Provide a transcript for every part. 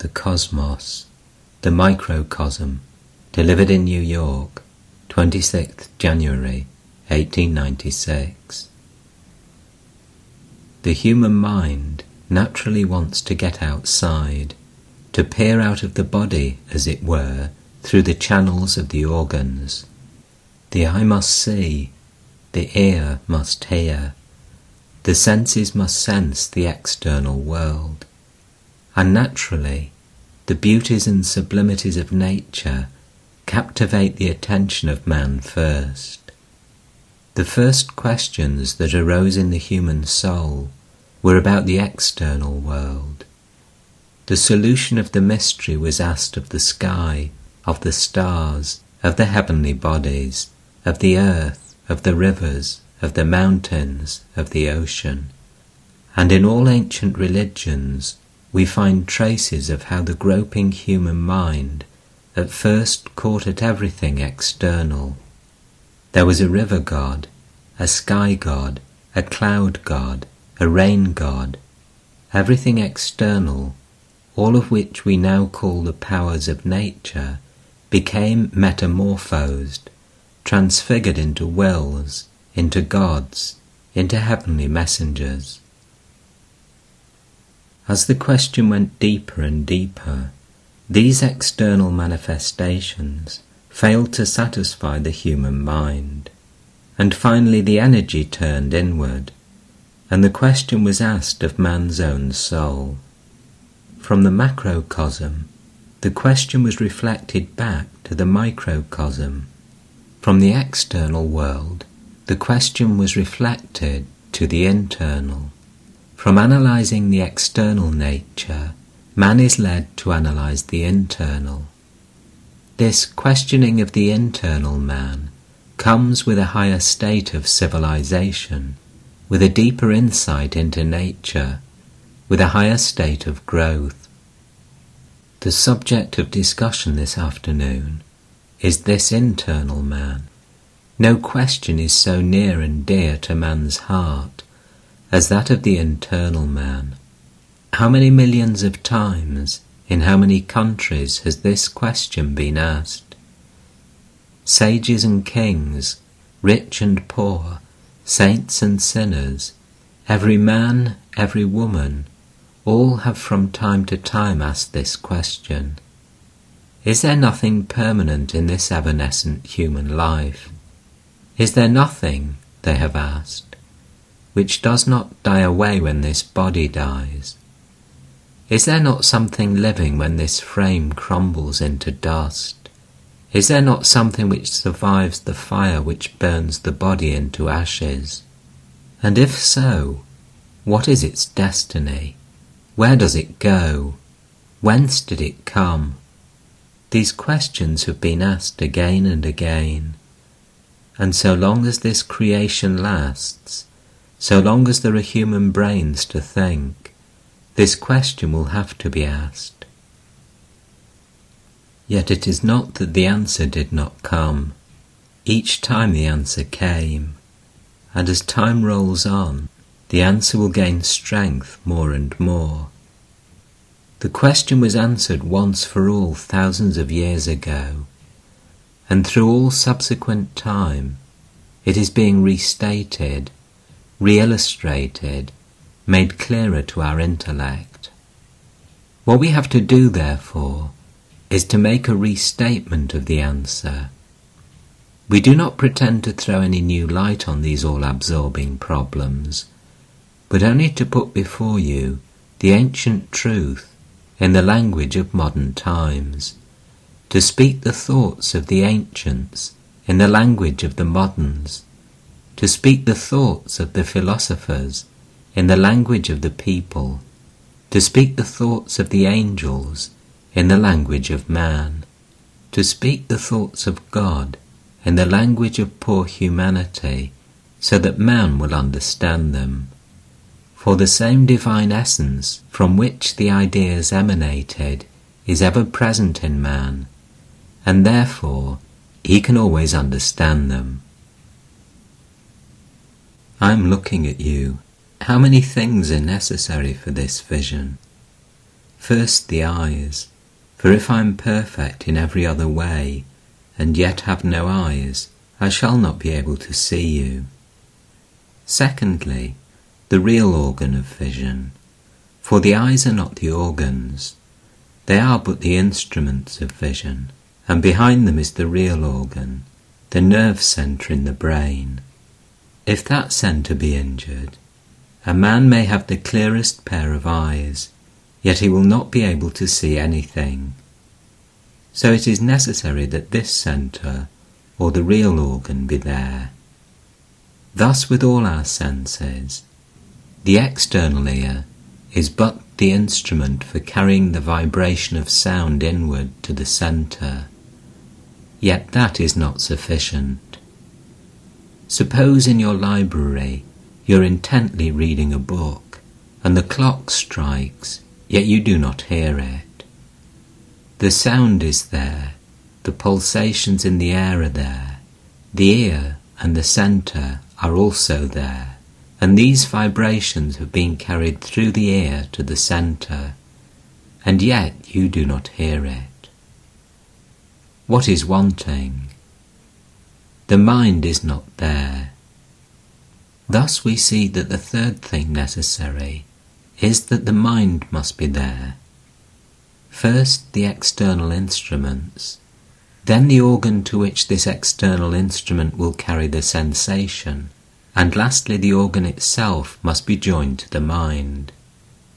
The Cosmos, the Microcosm, delivered in New York, 26th January 1896. The human mind naturally wants to get outside, to peer out of the body, as it were, through the channels of the organs. The eye must see, the ear must hear, the senses must sense the external world. And naturally, the beauties and sublimities of nature captivate the attention of man first. The first questions that arose in the human soul were about the external world. The solution of the mystery was asked of the sky, of the stars, of the heavenly bodies, of the earth, of the rivers, of the mountains, of the ocean. And in all ancient religions we find traces of how the groping human mind at first caught at everything external. There was a river god, a sky god, a cloud god, a rain god, everything external, all of which we now call the powers of nature, became metamorphosed, transfigured into wills, into gods, into heavenly messengers. As the question went deeper and deeper, these external manifestations failed to satisfy the human mind, and finally the energy turned inward, and the question was asked of man's own soul. From the macrocosm, the question was reflected back to the microcosm. From the external world, the question was reflected to the internal. From analyzing the external nature, man is led to analyze the internal. This questioning of the internal man comes with a higher state of civilization, with a deeper insight into nature, with a higher state of growth. The subject of discussion this afternoon is this internal man. No question is so near and dear to man's heart as that of the internal man. How many millions of times, in how many countries has this question been asked? Sages and kings, rich and poor, saints and sinners, every man, every woman, all have from time to time asked this question. Is there nothing permanent in this evanescent human life? Is there nothing, they have asked, which does not die away when this body dies? Is there not something living when this frame crumbles into dust? Is there not something which survives the fire which burns the body into ashes? And if so, what is its destiny? Where does it go? Whence did it come? These questions have been asked again and again. And so long as this creation lasts, so long as there are human brains to think, this question will have to be asked. Yet it is not that the answer did not come. Each time the answer came, and as time rolls on, the answer will gain strength more and more. The question was answered once for all thousands of years ago, and through all subsequent time it is being restated, re-illustrated, made clearer to our intellect. What we have to do, therefore, is to make a restatement of the answer. We do not pretend to throw any new light on these all-absorbing problems, but only to put before you the ancient truth in the language of modern times to speak the thoughts of the ancients in the language of the moderns, to speak the thoughts of the philosophers in the language of the people, to speak the thoughts of the angels in the language of man, to speak the thoughts of God in the language of poor humanity, so that man will understand them. For the same divine essence from which the ideas emanated is ever present in man, and therefore he can always understand them. I'm looking at you. How many things are necessary for this vision? First the eyes, for if I am perfect in every other way, and yet have no eyes, I shall not be able to see you. Secondly, the real organ of vision, for the eyes are not the organs, they are but the instruments of vision, and behind them is the real organ, the nerve centre in the brain. If that centre be injured, a man may have the clearest pair of eyes, yet he will not be able to see anything. So it is necessary that this centre, or the real organ, be there. Thus with all our senses, the external ear is but the instrument for carrying the vibration of sound inward to the centre. Yet that is not sufficient. Suppose in your library you're intently reading a book, and the clock strikes, yet you do not hear it. The sound is there, the pulsations in the air are there, the ear and the centre are also there, and these vibrations have been carried through the ear to the centre, and yet you do not hear it. What is wanting? The mind is not there. Thus we see that the third thing necessary is that the mind must be there. First the external instruments, then the organ to which this external instrument will carry the sensation, and lastly the organ itself must be joined to the mind.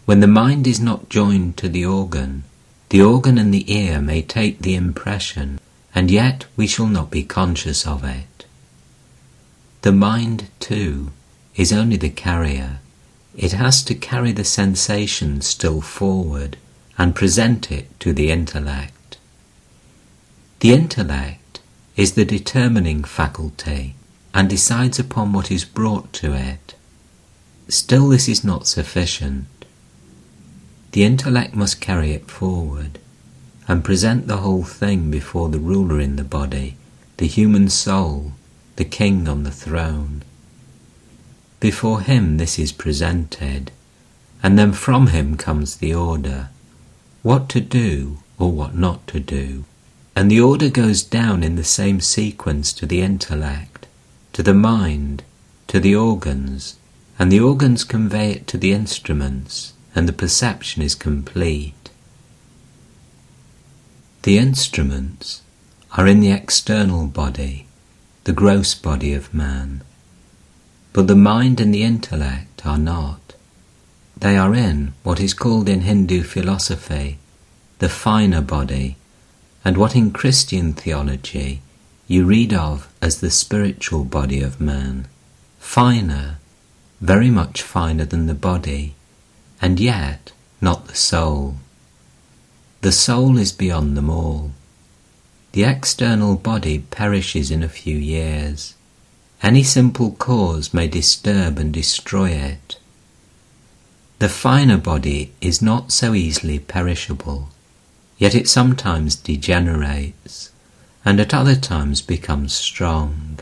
When the mind is not joined to the organ, the organ and the ear may take the impression, and yet we shall not be conscious of it. The mind, too, is only the carrier. It has to carry the sensation still forward and present it to the intellect. The intellect is the determining faculty and decides upon what is brought to it. Still, this is not sufficient. The intellect must carry it forward and present the whole thing before the ruler in the body, the human soul, the king on the throne. Before him this is presented, and then from him comes the order what to do or what not to do. And the order goes down in the same sequence to the intellect, to the mind, to the organs, and the organs convey it to the instruments, and the perception is complete. The instruments are in the external body, the gross body of man. But the mind and the intellect are not. They are in what is called in Hindu philosophy the finer body, and what in Christian theology you read of as the spiritual body of man. Finer, very much finer than the body, and yet not the soul. The soul is beyond them all. The external body perishes in a few years. Any simple cause may disturb and destroy it. The finer body is not so easily perishable, yet it sometimes degenerates, and at other times becomes strong.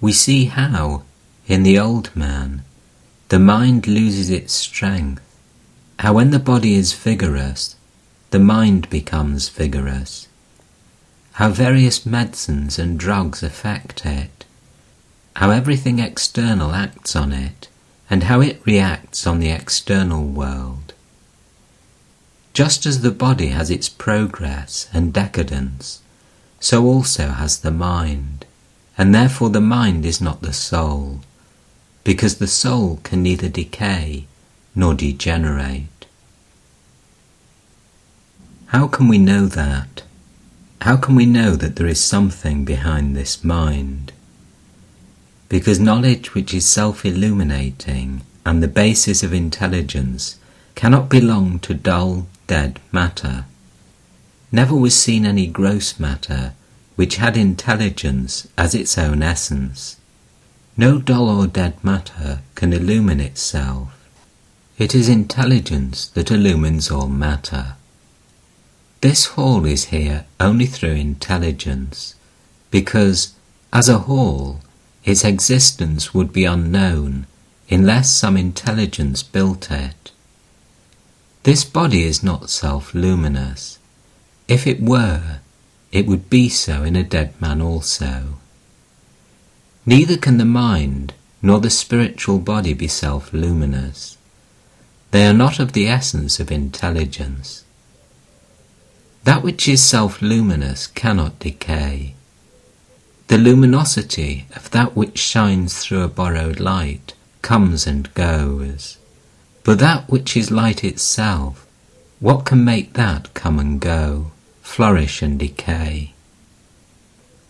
We see how, in the old man, the mind loses its strength, how when the body is vigorous, the mind becomes vigorous, how various medicines and drugs affect it, how everything external acts on it, and how it reacts on the external world. Just as the body has its progress and decadence, so also has the mind, and therefore the mind is not the soul, because the soul can neither decay nor degenerate. How can we know that? How can we know that there is something behind this mind? because knowledge which is self illuminating and the basis of intelligence cannot belong to dull, dead matter. Never was seen any gross matter which had intelligence as its own essence. No dull or dead matter can illumine itself. It is intelligence that illumines all matter. This hall is here only through intelligence, because, as a hall, its existence would be unknown unless some intelligence built it. This body is not self-luminous. If it were, it would be so in a dead man also. Neither can the mind nor the spiritual body be self-luminous. They are not of the essence of intelligence. That which is self-luminous cannot decay. The luminosity of that which shines through a borrowed light comes and goes. But that which is light itself, what can make that come and go, flourish and decay?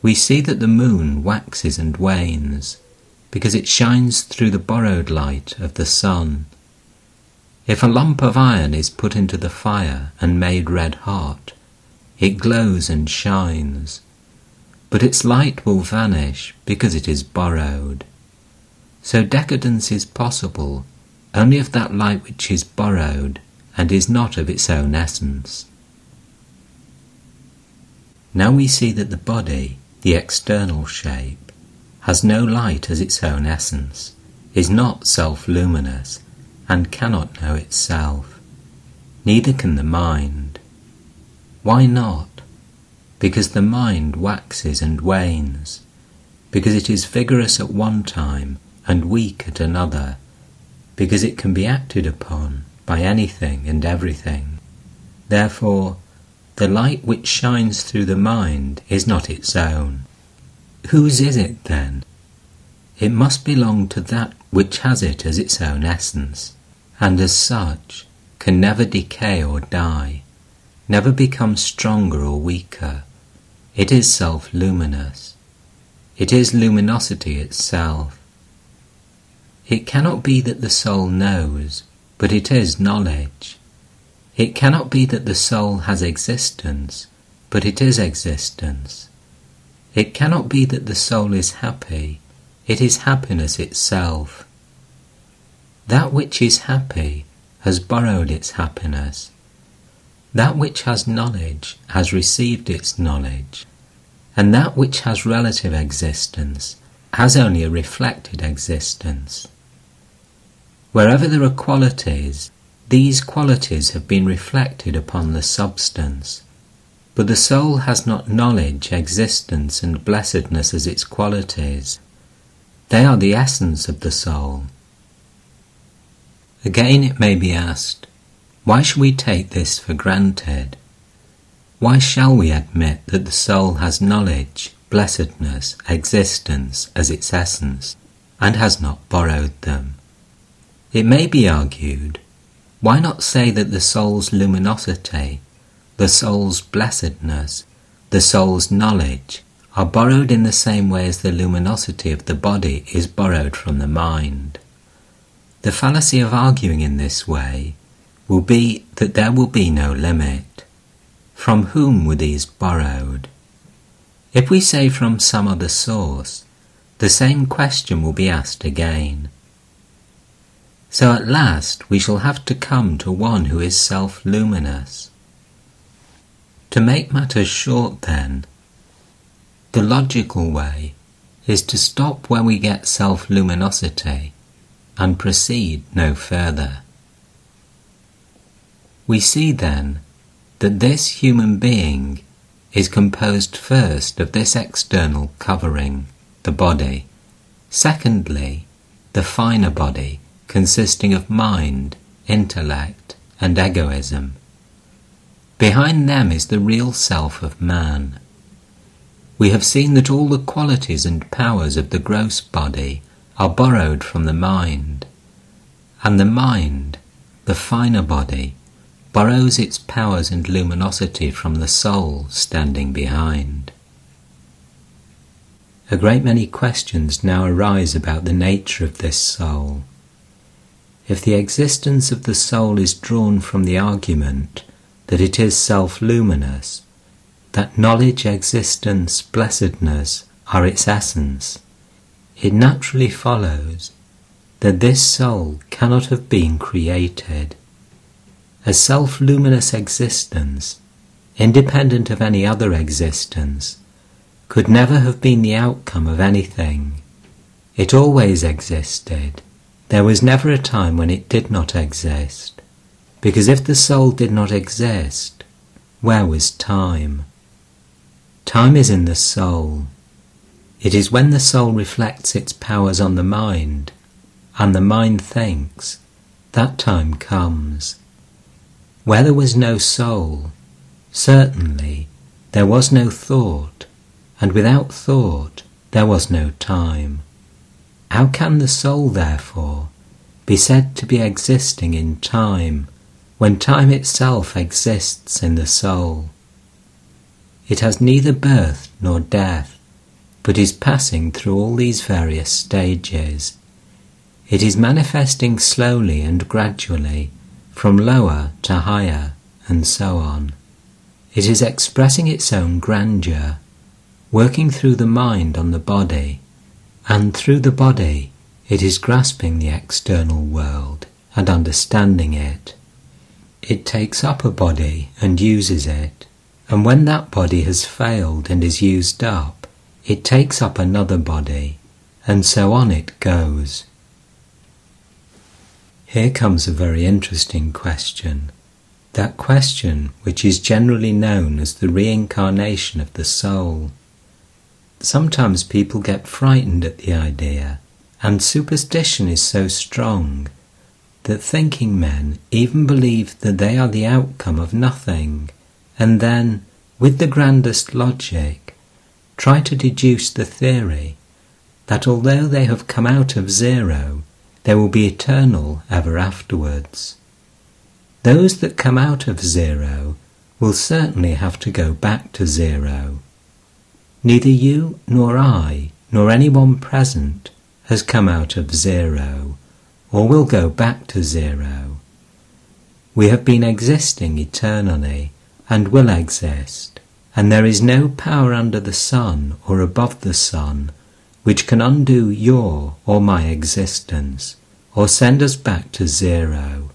We see that the moon waxes and wanes, because it shines through the borrowed light of the sun. If a lump of iron is put into the fire and made red hot, it glows and shines, but its light will vanish because it is borrowed. So decadence is possible only of that light which is borrowed and is not of its own essence. Now we see that the body, the external shape, has no light as its own essence, is not self-luminous, and cannot know itself. Neither can the mind. Why not? Because the mind waxes and wanes, because it is vigorous at one time and weak at another, because it can be acted upon by anything and everything. Therefore, the light which shines through the mind is not its own. Whose is it then? It must belong to that which has it as its own essence, and as such can never decay or die, never becomes stronger or weaker. It is self-luminous. It is luminosity itself. It cannot be that the soul knows, but it is knowledge. It cannot be that the soul has existence, but it is existence. It cannot be that the soul is happy, it is happiness itself. That which is happy has borrowed its happiness. That which has knowledge has received its knowledge, and that which has relative existence has only a reflected existence. Wherever there are qualities, these qualities have been reflected upon the substance. But the soul has not knowledge, existence, and blessedness as its qualities. They are the essence of the soul. Again, it may be asked, why should we take this for granted? Why shall we admit that the soul has knowledge, blessedness, existence as its essence, and has not borrowed them? It may be argued, why not say that the soul's luminosity, the soul's blessedness, the soul's knowledge are borrowed in the same way as the luminosity of the body is borrowed from the mind? The fallacy of arguing in this way will be that there will be no limit. From whom were these borrowed? If we say from some other source, the same question will be asked again. So at last we shall have to come to one who is self-luminous. To make matters short then, the logical way is to stop where we get self-luminosity and proceed no further. We see then that this human being is composed first of this external covering, the body, secondly, the finer body, consisting of mind, intellect, and egoism. Behind them is the real self of man. We have seen that all the qualities and powers of the gross body are borrowed from the mind, and the mind, the finer body, borrows its powers and luminosity from the soul standing behind. A great many questions now arise about the nature of this soul if the existence of the soul is drawn from the argument that it is self-luminous, that knowledge, existence, blessedness are its essence, it naturally follows that this soul cannot have been created. A self-luminous existence, independent of any other existence, could never have been the outcome of anything. It always existed there was never a time when it did not exist, because if the soul did not exist, where was time? Time is in the soul. It is when the soul reflects its powers on the mind, and the mind thinks, that time comes. Where there was no soul, certainly there was no thought, and without thought there was no time. How can the soul, therefore, be said to be existing in time when time itself exists in the soul? It has neither birth nor death, but is passing through all these various stages. It is manifesting slowly and gradually from lower to higher and so on. It is expressing its own grandeur, working through the mind on the body, and through the body it is grasping the external world and understanding it. It takes up a body and uses it, and when that body has failed and is used up, it takes up another body, and so on it goes. Here comes a very interesting question. That question which is generally known as the reincarnation of the soul. Sometimes people get frightened at the idea, and superstition is so strong that thinking men even believe that they are the outcome of nothing, and then, with the grandest logic, try to deduce the theory that although they have come out of zero, they will be eternal ever afterwards. Those that come out of zero will certainly have to go back to zero. Neither you nor I nor anyone present has come out of zero or will go back to zero. We have been existing eternally and will exist, and there is no power under the sun or above the sun which can undo your or my existence or send us back to zero.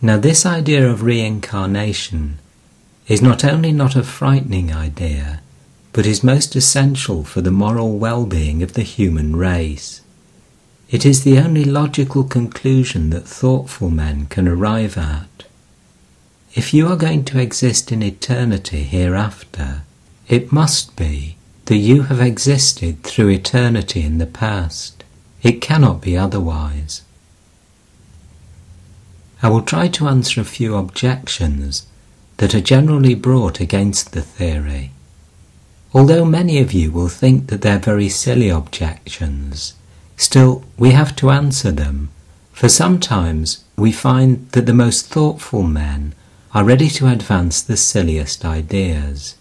Now, this idea of reincarnation is not only not a frightening idea, but is most essential for the moral well being of the human race. It is the only logical conclusion that thoughtful men can arrive at. If you are going to exist in eternity hereafter, it must be that you have existed through eternity in the past. It cannot be otherwise. I will try to answer a few objections that are generally brought against the theory. Although many of you will think that they're very silly objections, still we have to answer them, for sometimes we find that the most thoughtful men are ready to advance the silliest ideas.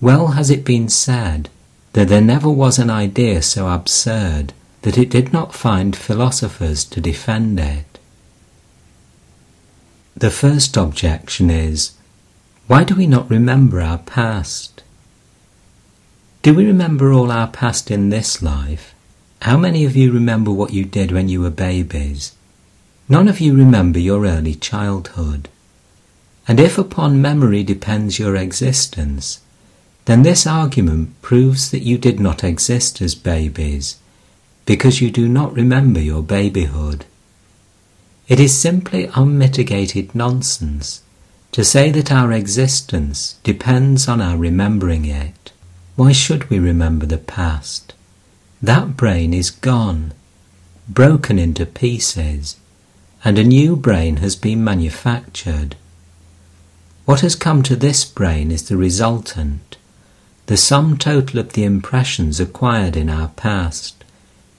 Well has it been said that there never was an idea so absurd that it did not find philosophers to defend it. The first objection is why do we not remember our past? Do we remember all our past in this life? How many of you remember what you did when you were babies? None of you remember your early childhood. And if upon memory depends your existence, then this argument proves that you did not exist as babies, because you do not remember your babyhood. It is simply unmitigated nonsense to say that our existence depends on our remembering it. Why should we remember the past? That brain is gone, broken into pieces, and a new brain has been manufactured. What has come to this brain is the resultant, the sum total of the impressions acquired in our past,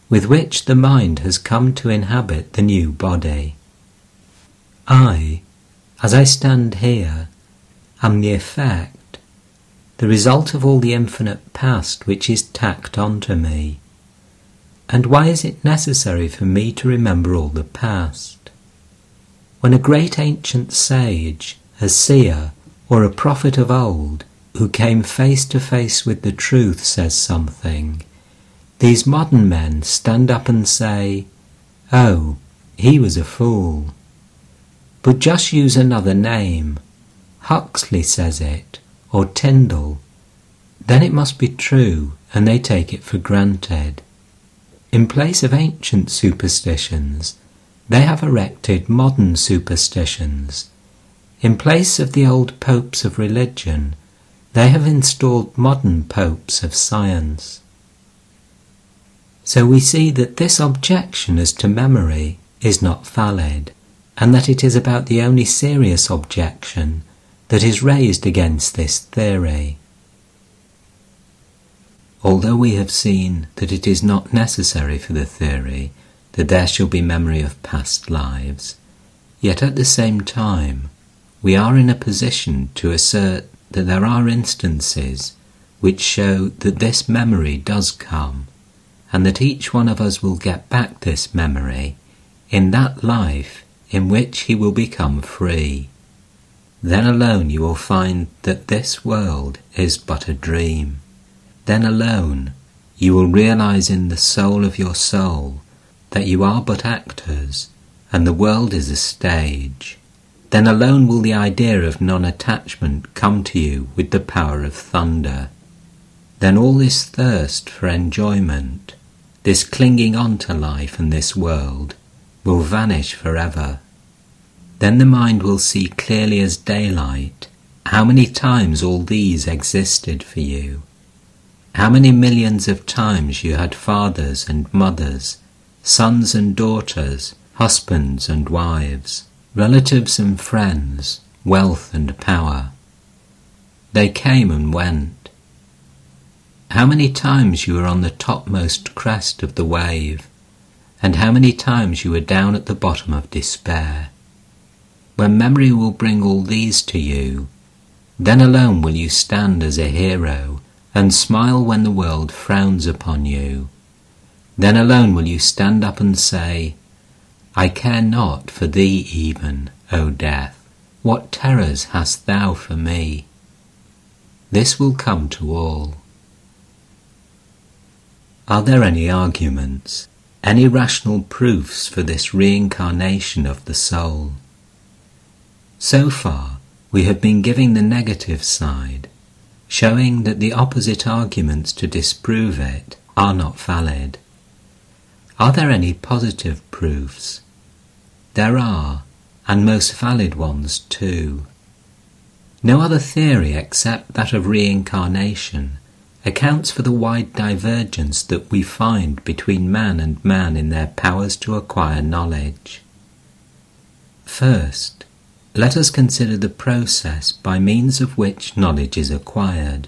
with which the mind has come to inhabit the new body. I, as I stand here, am the effect, the result of all the infinite past which is tacked onto me. And why is it necessary for me to remember all the past? When a great ancient sage, a seer, or a prophet of old who came face to face with the truth says something, these modern men stand up and say, Oh, he was a fool. But just use another name. Huxley says it, or Tyndall. Then it must be true, and they take it for granted. In place of ancient superstitions, they have erected modern superstitions. In place of the old popes of religion, they have installed modern popes of science. So we see that this objection as to memory is not valid, and that it is about the only serious objection that is raised against this theory. Although we have seen that it is not necessary for the theory that there shall be memory of past lives, yet at the same time we are in a position to assert that there are instances which show that this memory does come, and that each one of us will get back this memory in that life in which he will become free. Then alone you will find that this world is but a dream. Then alone you will realize in the soul of your soul that you are but actors, and the world is a stage, then alone will the idea of non attachment come to you with the power of thunder. Then all this thirst for enjoyment, this clinging on to life and this world, will vanish forever. Then the mind will see clearly as daylight how many times all these existed for you, how many millions of times you had fathers and mothers sons and daughters, husbands and wives, relatives and friends, wealth and power. They came and went. How many times you were on the topmost crest of the wave, and how many times you were down at the bottom of despair. When memory will bring all these to you, then alone will you stand as a hero and smile when the world frowns upon you then alone will you stand up and say, I care not for thee even, O death. What terrors hast thou for me? This will come to all. Are there any arguments, any rational proofs for this reincarnation of the soul? So far, we have been giving the negative side, showing that the opposite arguments to disprove it are not valid. Are there any positive proofs? There are, and most valid ones too. No other theory except that of reincarnation accounts for the wide divergence that we find between man and man in their powers to acquire knowledge. First, let us consider the process by means of which knowledge is acquired.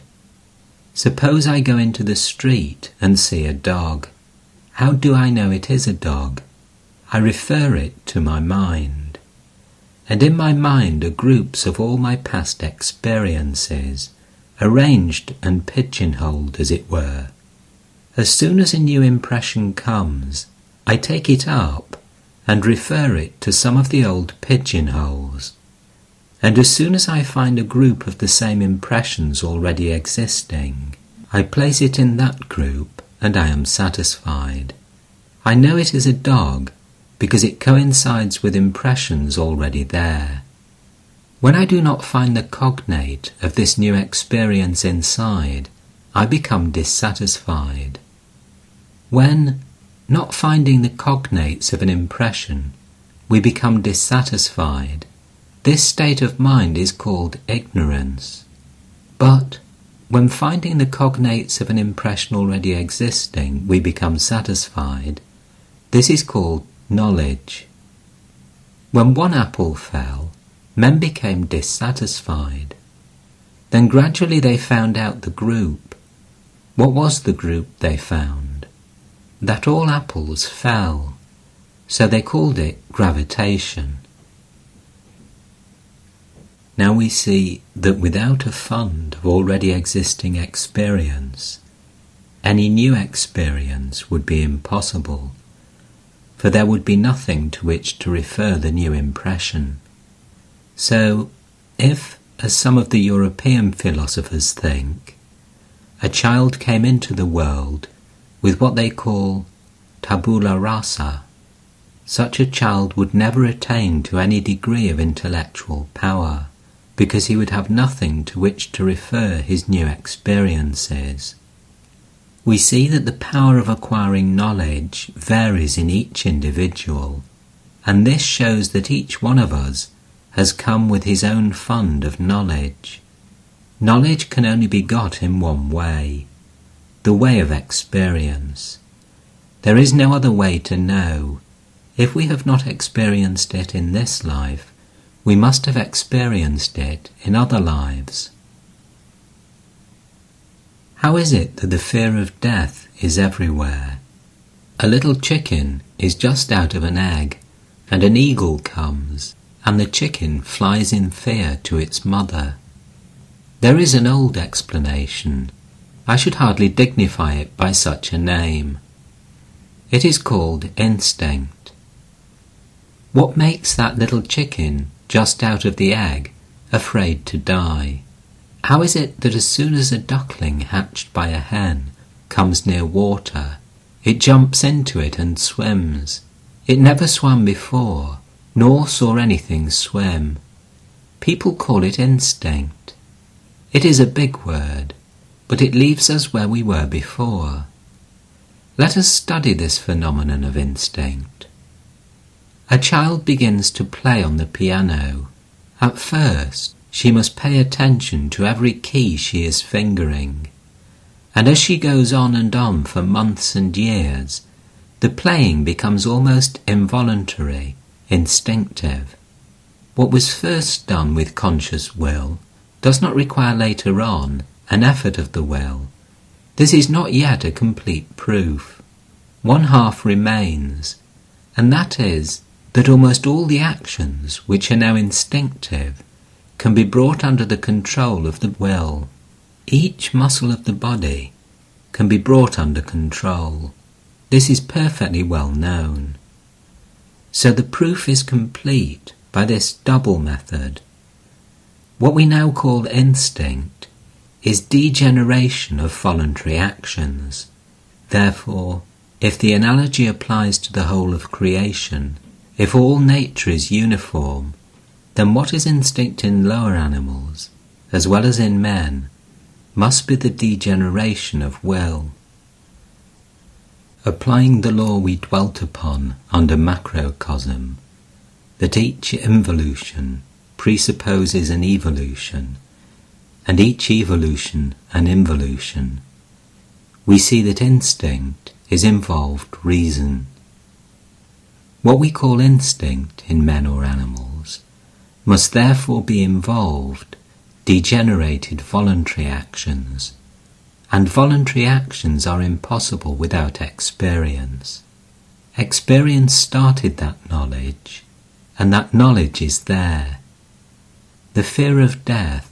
Suppose I go into the street and see a dog. How do I know it is a dog? I refer it to my mind. And in my mind are groups of all my past experiences, arranged and pigeonholed, as it were. As soon as a new impression comes, I take it up and refer it to some of the old pigeonholes. And as soon as I find a group of the same impressions already existing, I place it in that group and I am satisfied. I know it is a dog because it coincides with impressions already there. When I do not find the cognate of this new experience inside, I become dissatisfied. When, not finding the cognates of an impression, we become dissatisfied, this state of mind is called ignorance. But when finding the cognates of an impression already existing, we become satisfied, this is called knowledge. When one apple fell, men became dissatisfied. Then gradually they found out the group. What was the group they found? That all apples fell, so they called it gravitation. Now we see that without a fund of already existing experience, any new experience would be impossible, for there would be nothing to which to refer the new impression. So, if, as some of the European philosophers think, a child came into the world with what they call tabula rasa, such a child would never attain to any degree of intellectual power because he would have nothing to which to refer his new experiences. We see that the power of acquiring knowledge varies in each individual, and this shows that each one of us has come with his own fund of knowledge. Knowledge can only be got in one way the way of experience. There is no other way to know. If we have not experienced it in this life, we must have experienced it in other lives. How is it that the fear of death is everywhere? A little chicken is just out of an egg, and an eagle comes, and the chicken flies in fear to its mother. There is an old explanation. I should hardly dignify it by such a name. It is called instinct. What makes that little chicken just out of the egg, afraid to die? How is it that as soon as a duckling hatched by a hen comes near water, it jumps into it and swims? It never swam before, nor saw anything swim. People call it instinct. It is a big word, but it leaves us where we were before. Let us study this phenomenon of instinct. A child begins to play on the piano. At first, she must pay attention to every key she is fingering. And as she goes on and on for months and years, the playing becomes almost involuntary, instinctive. What was first done with conscious will does not require later on an effort of the will. This is not yet a complete proof. One half remains, and that is that almost all the actions which are now instinctive can be brought under the control of the will. Each muscle of the body can be brought under control. This is perfectly well known. So the proof is complete by this double method. What we now call instinct is degeneration of voluntary actions. Therefore, if the analogy applies to the whole of creation, if all nature is uniform, then what is instinct in lower animals, as well as in men, must be the degeneration of will. Applying the law we dwelt upon under macrocosm, that each involution presupposes an evolution, and each evolution an involution, we see that instinct is involved reason. What we call instinct in men or animals must therefore be involved degenerated voluntary actions, and voluntary actions are impossible without experience. Experience started that knowledge, and that knowledge is there. The fear of death,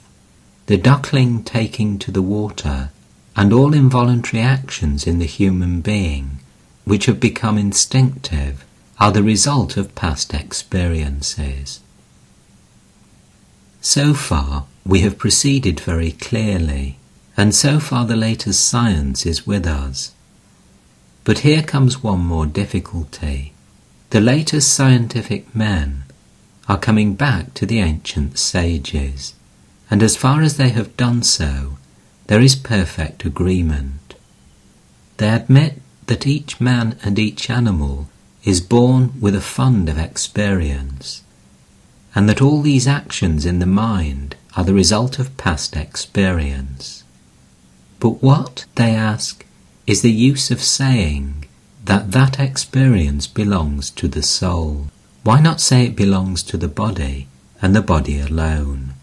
the duckling taking to the water, and all involuntary actions in the human being, which have become instinctive, are the result of past experiences. So far, we have proceeded very clearly, and so far the latest science is with us. But here comes one more difficulty. The latest scientific men are coming back to the ancient sages, and as far as they have done so, there is perfect agreement. They admit that each man and each animal is born with a fund of experience, and that all these actions in the mind are the result of past experience. But what, they ask, is the use of saying that that experience belongs to the soul? Why not say it belongs to the body and the body alone?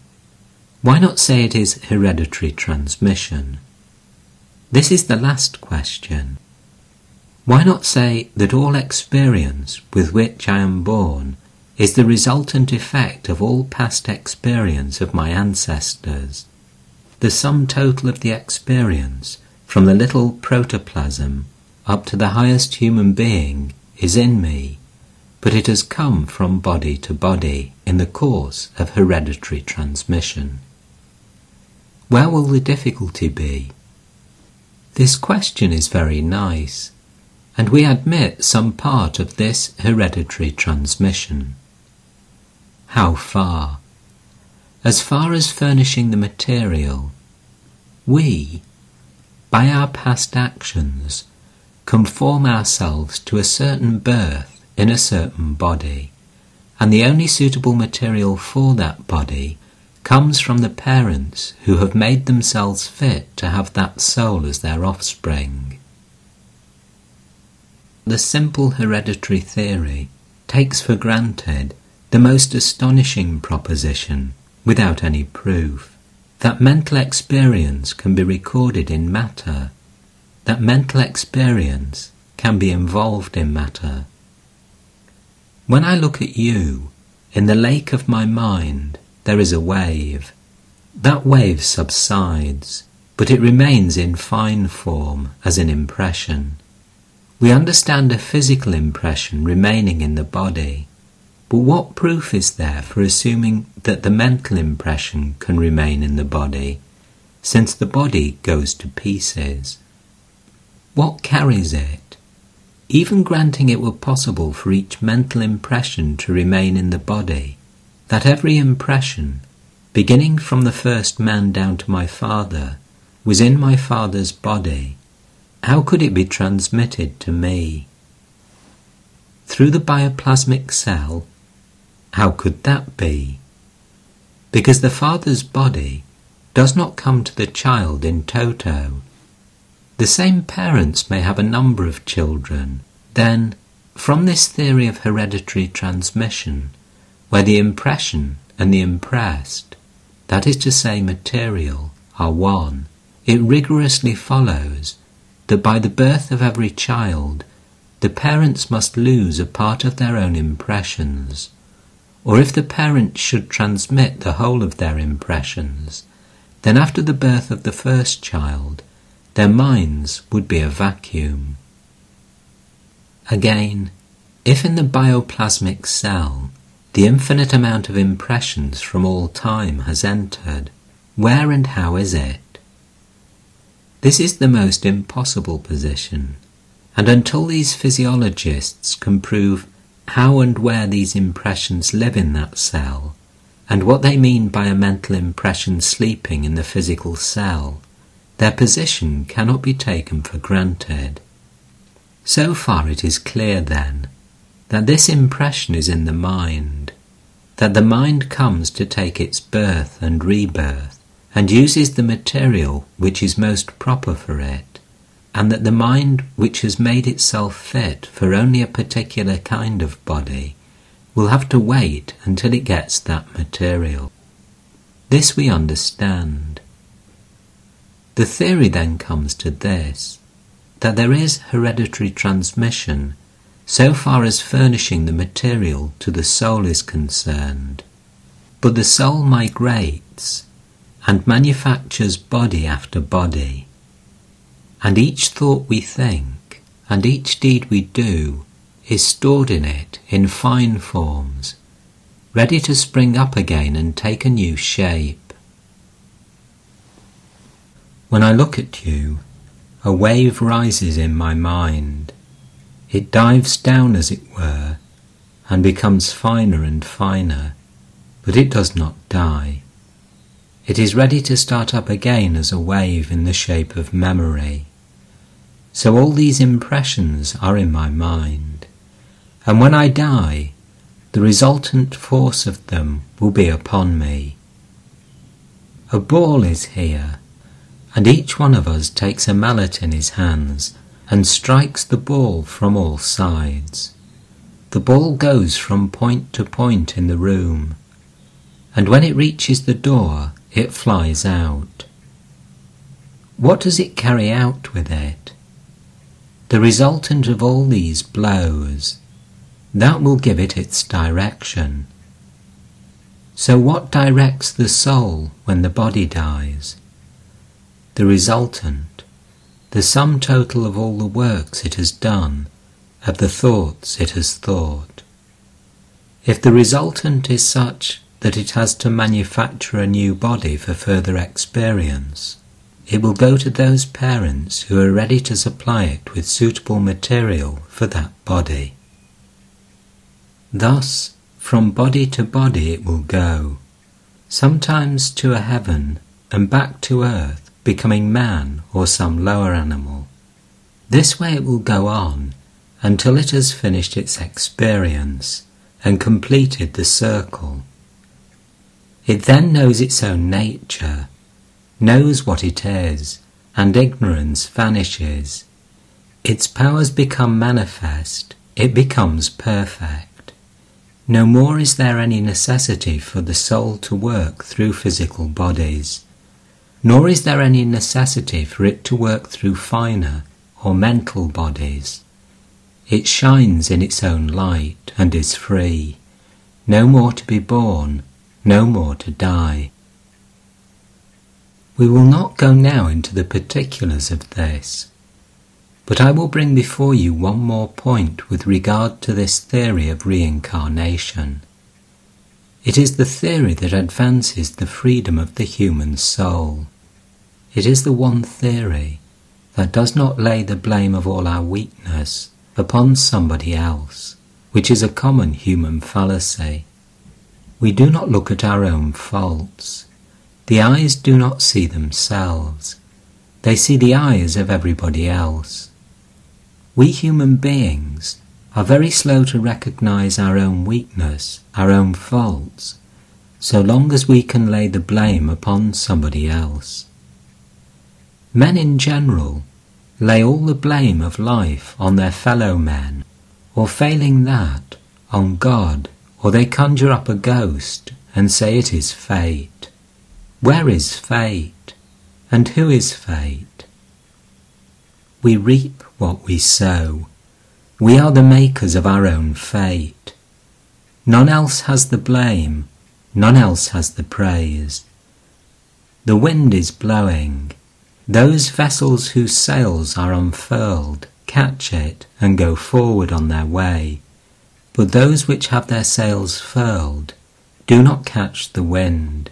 Why not say it is hereditary transmission? This is the last question. Why not say that all experience with which I am born is the resultant effect of all past experience of my ancestors? The sum total of the experience from the little protoplasm up to the highest human being is in me, but it has come from body to body in the course of hereditary transmission. Where will the difficulty be? This question is very nice and we admit some part of this hereditary transmission. How far? As far as furnishing the material, we, by our past actions, conform ourselves to a certain birth in a certain body, and the only suitable material for that body comes from the parents who have made themselves fit to have that soul as their offspring. The simple hereditary theory takes for granted the most astonishing proposition, without any proof, that mental experience can be recorded in matter, that mental experience can be involved in matter. When I look at you, in the lake of my mind, there is a wave. That wave subsides, but it remains in fine form as an impression. We understand a physical impression remaining in the body, but what proof is there for assuming that the mental impression can remain in the body, since the body goes to pieces? What carries it? Even granting it were possible for each mental impression to remain in the body, that every impression, beginning from the first man down to my father, was in my father's body, how could it be transmitted to me? Through the bioplasmic cell? How could that be? Because the father's body does not come to the child in toto. The same parents may have a number of children. Then, from this theory of hereditary transmission, where the impression and the impressed, that is to say, material, are one, it rigorously follows that by the birth of every child, the parents must lose a part of their own impressions, or if the parents should transmit the whole of their impressions, then after the birth of the first child, their minds would be a vacuum. Again, if in the bioplasmic cell the infinite amount of impressions from all time has entered. Where and how is it? This is the most impossible position, and until these physiologists can prove how and where these impressions live in that cell, and what they mean by a mental impression sleeping in the physical cell, their position cannot be taken for granted. So far it is clear, then, that this impression is in the mind, that the mind comes to take its birth and rebirth, and uses the material which is most proper for it, and that the mind which has made itself fit for only a particular kind of body will have to wait until it gets that material. This we understand. The theory then comes to this that there is hereditary transmission so far as furnishing the material to the soul is concerned. But the soul migrates and manufactures body after body, and each thought we think and each deed we do is stored in it in fine forms, ready to spring up again and take a new shape. When I look at you, a wave rises in my mind it dives down, as it were, and becomes finer and finer, but it does not die. It is ready to start up again as a wave in the shape of memory. So all these impressions are in my mind, and when I die, the resultant force of them will be upon me. A ball is here, and each one of us takes a mallet in his hands and strikes the ball from all sides. The ball goes from point to point in the room, and when it reaches the door, it flies out. What does it carry out with it? The resultant of all these blows, that will give it its direction. So, what directs the soul when the body dies? The resultant the sum total of all the works it has done, of the thoughts it has thought. If the resultant is such that it has to manufacture a new body for further experience, it will go to those parents who are ready to supply it with suitable material for that body. Thus, from body to body it will go, sometimes to a heaven and back to earth, becoming man or some lower animal. This way it will go on until it has finished its experience and completed the circle. It then knows its own nature, knows what it is, and ignorance vanishes. Its powers become manifest, it becomes perfect. No more is there any necessity for the soul to work through physical bodies, nor is there any necessity for it to work through finer or mental bodies. It shines in its own light and is free, no more to be born, no more to die. We will not go now into the particulars of this, but I will bring before you one more point with regard to this theory of reincarnation. It is the theory that advances the freedom of the human soul. It is the one theory that does not lay the blame of all our weakness upon somebody else, which is a common human fallacy. We do not look at our own faults. The eyes do not see themselves. They see the eyes of everybody else. We human beings are very slow to recognize our own weakness, our own faults, so long as we can lay the blame upon somebody else. Men in general lay all the blame of life on their fellow men, or failing that, on God, or they conjure up a ghost and say it is fate. Where is fate? And who is fate? We reap what we sow. We are the makers of our own fate. None else has the blame, none else has the praise. The wind is blowing, those vessels whose sails are unfurled catch it and go forward on their way, but those which have their sails furled do not catch the wind.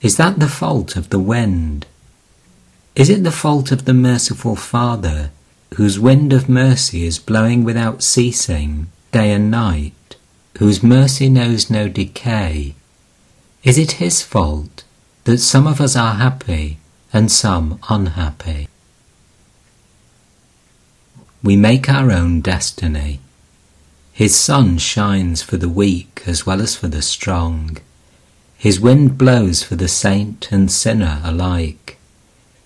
Is that the fault of the wind? Is it the fault of the merciful Father, whose wind of mercy is blowing without ceasing, day and night, whose mercy knows no decay? Is it his fault that some of us are happy and some unhappy. We make our own destiny. His sun shines for the weak as well as for the strong. His wind blows for the saint and sinner alike.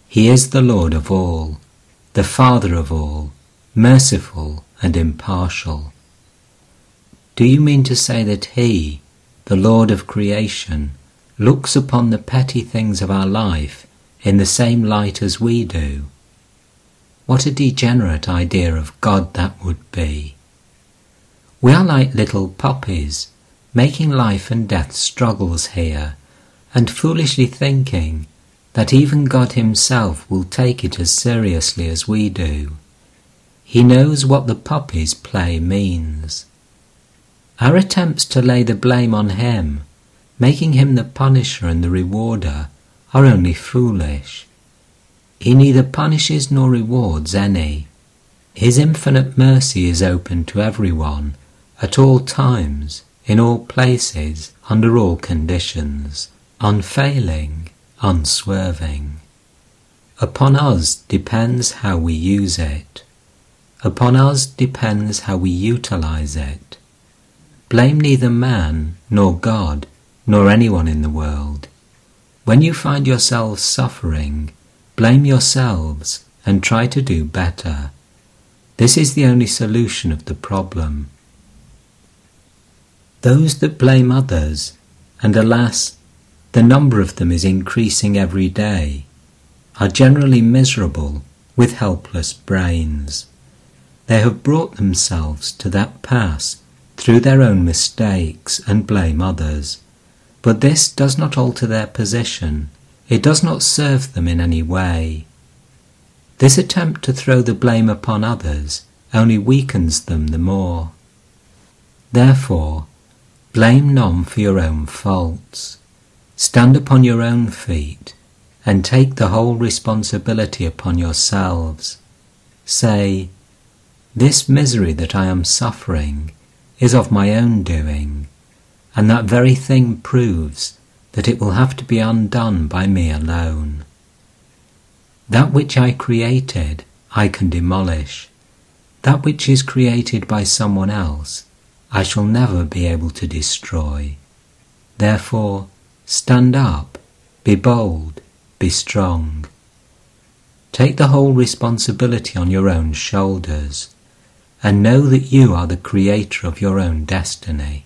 He is the Lord of all, the Father of all, merciful and impartial. Do you mean to say that He, the Lord of creation, looks upon the petty things of our life in the same light as we do. What a degenerate idea of God that would be. We are like little puppies, making life and death struggles here, and foolishly thinking that even God Himself will take it as seriously as we do. He knows what the puppy's play means. Our attempts to lay the blame on Him, making Him the punisher and the rewarder, are only foolish. He neither punishes nor rewards any. His infinite mercy is open to everyone, at all times, in all places, under all conditions, unfailing, unswerving. Upon us depends how we use it. Upon us depends how we utilize it. Blame neither man, nor God, nor anyone in the world. When you find yourselves suffering, blame yourselves and try to do better. This is the only solution of the problem. Those that blame others, and alas, the number of them is increasing every day, are generally miserable with helpless brains. They have brought themselves to that pass through their own mistakes and blame others. But this does not alter their position. It does not serve them in any way. This attempt to throw the blame upon others only weakens them the more. Therefore, blame none for your own faults. Stand upon your own feet and take the whole responsibility upon yourselves. Say, This misery that I am suffering is of my own doing and that very thing proves that it will have to be undone by me alone. That which I created, I can demolish. That which is created by someone else, I shall never be able to destroy. Therefore, stand up, be bold, be strong. Take the whole responsibility on your own shoulders, and know that you are the creator of your own destiny.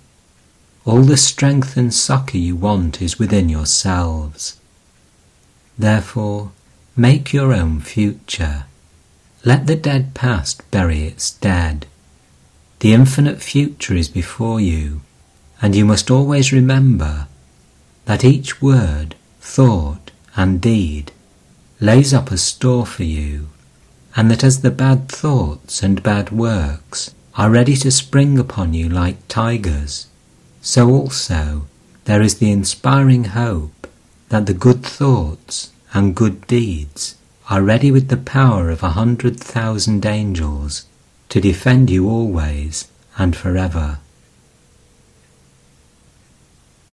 All the strength and succour you want is within yourselves. Therefore, make your own future. Let the dead past bury its dead. The infinite future is before you, and you must always remember that each word, thought, and deed lays up a store for you, and that as the bad thoughts and bad works are ready to spring upon you like tigers, so also there is the inspiring hope that the good thoughts and good deeds are ready with the power of a hundred thousand angels to defend you always and forever.